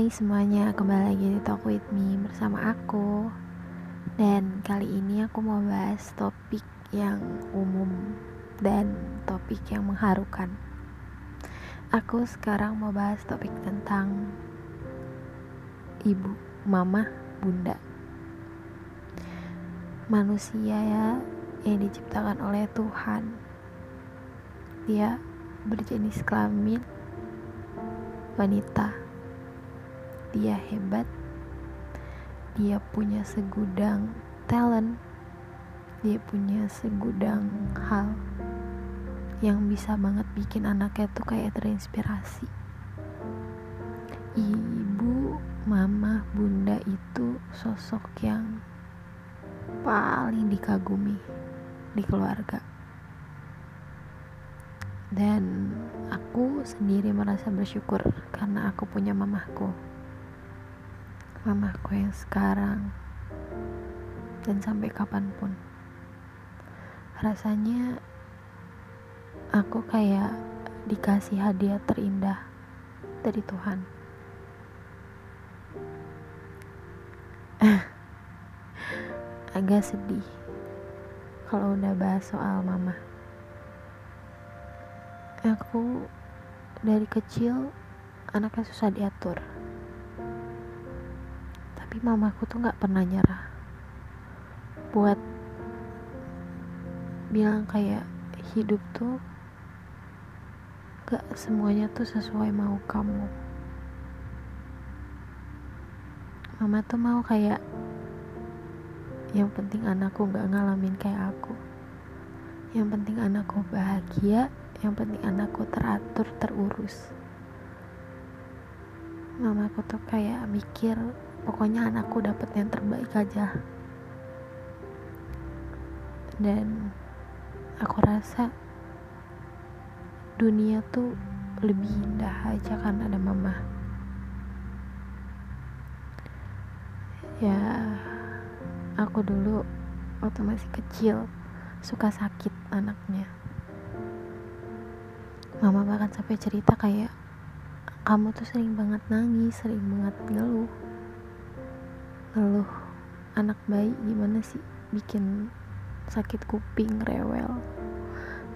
Hai semuanya, kembali lagi di Talk With Me bersama aku. Dan kali ini aku mau bahas topik yang umum dan topik yang mengharukan. Aku sekarang mau bahas topik tentang ibu, mama, bunda. Manusia ya yang diciptakan oleh Tuhan. Dia berjenis kelamin wanita dia hebat dia punya segudang talent dia punya segudang hal yang bisa banget bikin anaknya tuh kayak terinspirasi. Ibu mama bunda itu sosok yang paling dikagumi di keluarga. Dan aku sendiri merasa bersyukur karena aku punya mamahku mamaku yang sekarang. Dan sampai kapan pun. Rasanya aku kayak dikasih hadiah terindah dari Tuhan. Agak sedih kalau udah bahas soal mama. Aku dari kecil anaknya susah diatur tapi mamaku tuh nggak pernah nyerah. Buat bilang kayak hidup tuh gak semuanya tuh sesuai mau kamu. Mama tuh mau kayak yang penting anakku gak ngalamin kayak aku. Yang penting anakku bahagia yang penting anakku teratur terurus. Mamaku tuh kayak mikir pokoknya anakku dapat yang terbaik aja. Dan aku rasa dunia tuh lebih indah aja karena ada mama. Ya aku dulu waktu masih kecil suka sakit anaknya. Mama bahkan sampai cerita kayak kamu tuh sering banget nangis sering banget ngeluh ngeluh. Anak bayi gimana sih? Bikin sakit kuping rewel.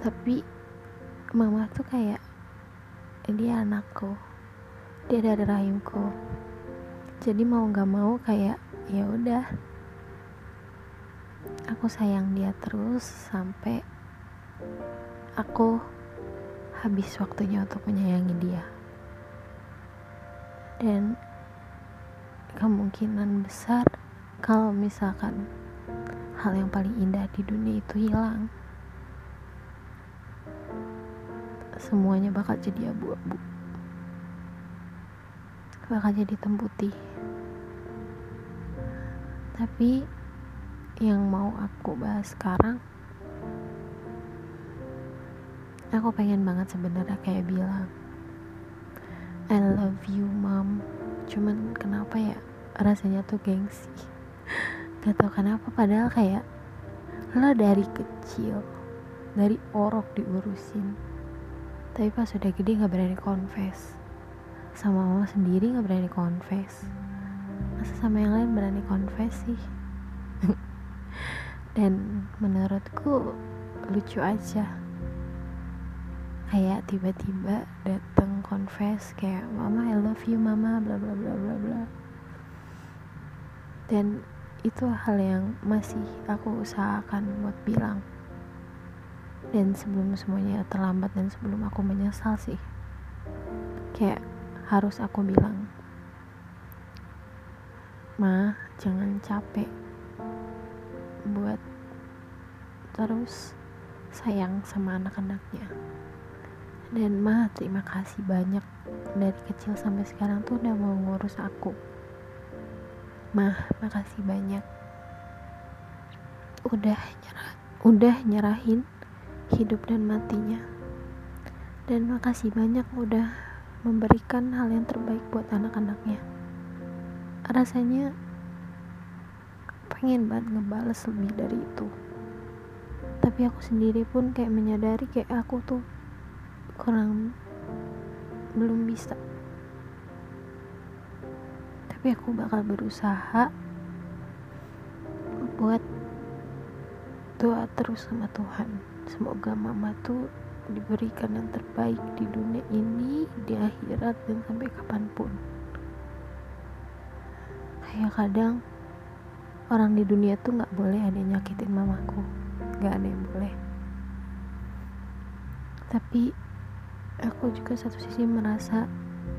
Tapi mama tuh kayak dia anakku. Dia dari rahimku. Jadi mau nggak mau kayak ya udah. Aku sayang dia terus sampai aku habis waktunya untuk menyayangi dia. Dan kemungkinan besar kalau misalkan hal yang paling indah di dunia itu hilang. Semuanya bakal jadi abu-abu. Bakal jadi hitam putih. Tapi yang mau aku bahas sekarang aku pengen banget sebenarnya kayak bilang I love you mom cuman kenapa ya rasanya tuh gengsi. Gak tau kenapa padahal kayak lo dari kecil dari orok diurusin. Tapi pas udah gede gak berani confess. Sama mama sendiri gak berani confess. Masa sama yang lain berani confess sih? Dan menurutku lucu aja. Kayak tiba-tiba dateng confess kayak mama I love you mama bla bla bla bla bla dan itu hal yang masih aku usahakan buat bilang. Dan sebelum semuanya terlambat dan sebelum aku menyesal sih kayak harus aku bilang ma jangan capek buat terus sayang sama anak-anaknya. Dan ma terima kasih banyak dari kecil sampai sekarang tuh udah mau ngurus aku mah makasih banyak. Udah nyerah udah nyerahin hidup dan matinya. Dan makasih banyak udah memberikan hal yang terbaik buat anak-anaknya. Rasanya pengen banget ngebales lebih dari itu. Tapi aku sendiri pun kayak menyadari kayak aku tuh kurang belum bisa tapi aku bakal berusaha buat doa terus sama Tuhan. Semoga mama tuh diberikan yang terbaik di dunia ini di akhirat dan sampai kapan pun. Kayak kadang orang di dunia tuh nggak boleh ada yang nyakitin mamaku. Nggak ada yang boleh. Tapi aku juga satu sisi merasa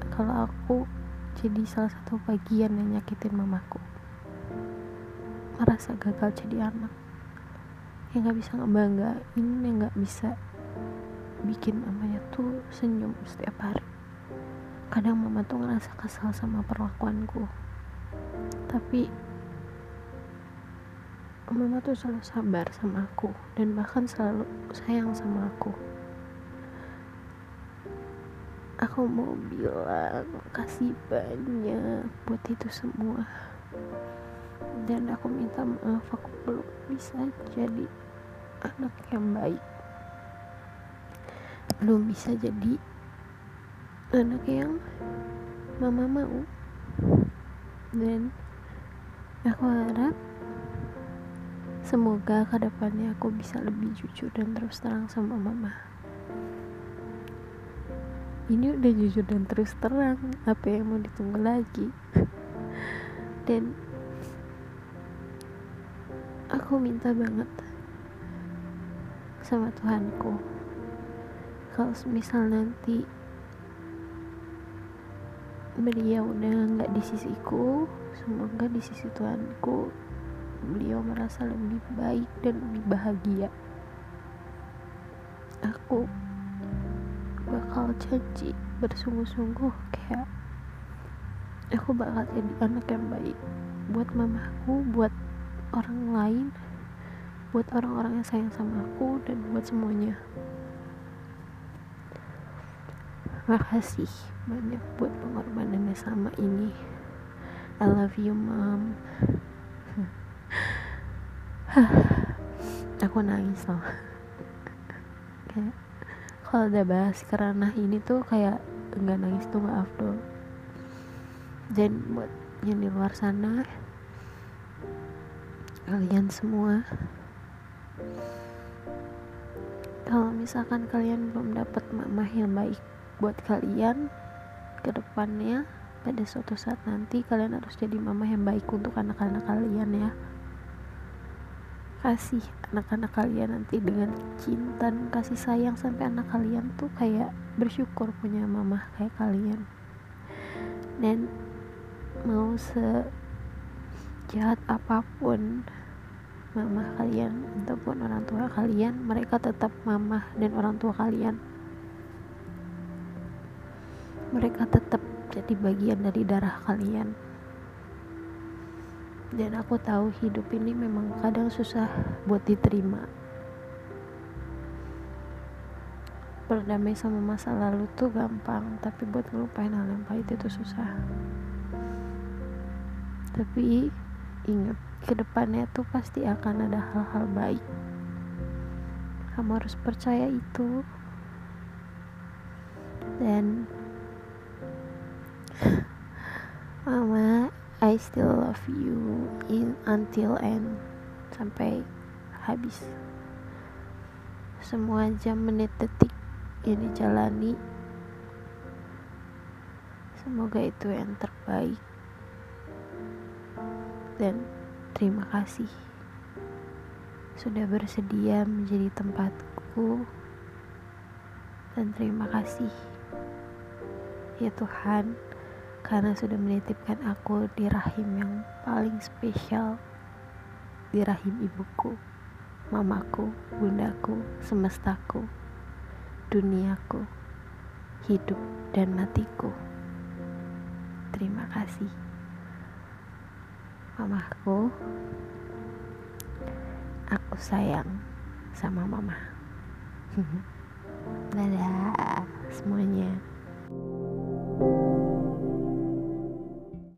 kalau aku jadi salah satu bagian yang nyakitin mamaku. Merasa gagal jadi anak. Yang nggak bisa ngebanggain yang nggak bisa bikin mamanya tuh senyum setiap hari. Kadang mama tuh ngerasa kesal sama perlakuanku. Tapi mama tuh selalu sabar sama aku dan bahkan selalu sayang sama aku aku mau bilang kasih banyak buat itu semua. Dan aku minta maaf aku belum bisa jadi anak yang baik. Belum bisa jadi anak yang mama mau. Dan aku harap Semoga ke depannya aku bisa lebih jujur dan terus terang sama mama. Ini udah jujur dan terus terang, apa yang mau ditunggu lagi? Dan aku minta banget sama Tuhanku, kalau misal nanti beliau udah nggak di sisiku, semoga di sisi Tuhanku beliau merasa lebih baik dan lebih bahagia aku bakal janji bersungguh-sungguh kayak aku bakal jadi anak yang baik buat mamaku buat orang lain buat orang-orang yang sayang sama aku dan buat semuanya. Makasih banyak buat pengorbanannya sama ini. I love you mom aku nangis loh kayak kalau udah bahas karena ini tuh kayak enggak nangis tuh nggak afdol dan buat yang di luar sana kalian semua kalau misalkan kalian belum dapat mamah yang baik buat kalian ke depannya pada suatu saat nanti kalian harus jadi mama yang baik untuk anak-anak kalian ya kasih anak-anak kalian nanti dengan cinta dan kasih sayang sampai anak kalian tuh kayak bersyukur punya mama kayak kalian. Dan mau sejahat apa pun mama kalian ataupun orang tua kalian mereka tetap mama dan orang tua kalian. Mereka tetap jadi bagian dari darah kalian dan aku tahu hidup ini memang kadang susah buat diterima. Berdamai sama masa lalu tuh gampang tapi buat ngelupain hal yang pahit itu susah. Tapi ingat ke depannya tuh pasti akan ada hal-hal baik. Kamu harus percaya itu. Dan mama I still love you in until end sampai habis. Semua jam menit detik yang dijalani semoga itu yang terbaik. Dan terima kasih sudah bersedia menjadi tempatku. Dan terima kasih ya Tuhan karena sudah menitipkan aku di rahim yang paling spesial di rahim ibuku mamaku bundaku semestaku duniaku hidup dan matiku. Terima kasih. Mamaku aku sayang sama mama. Dadah semuanya. thank you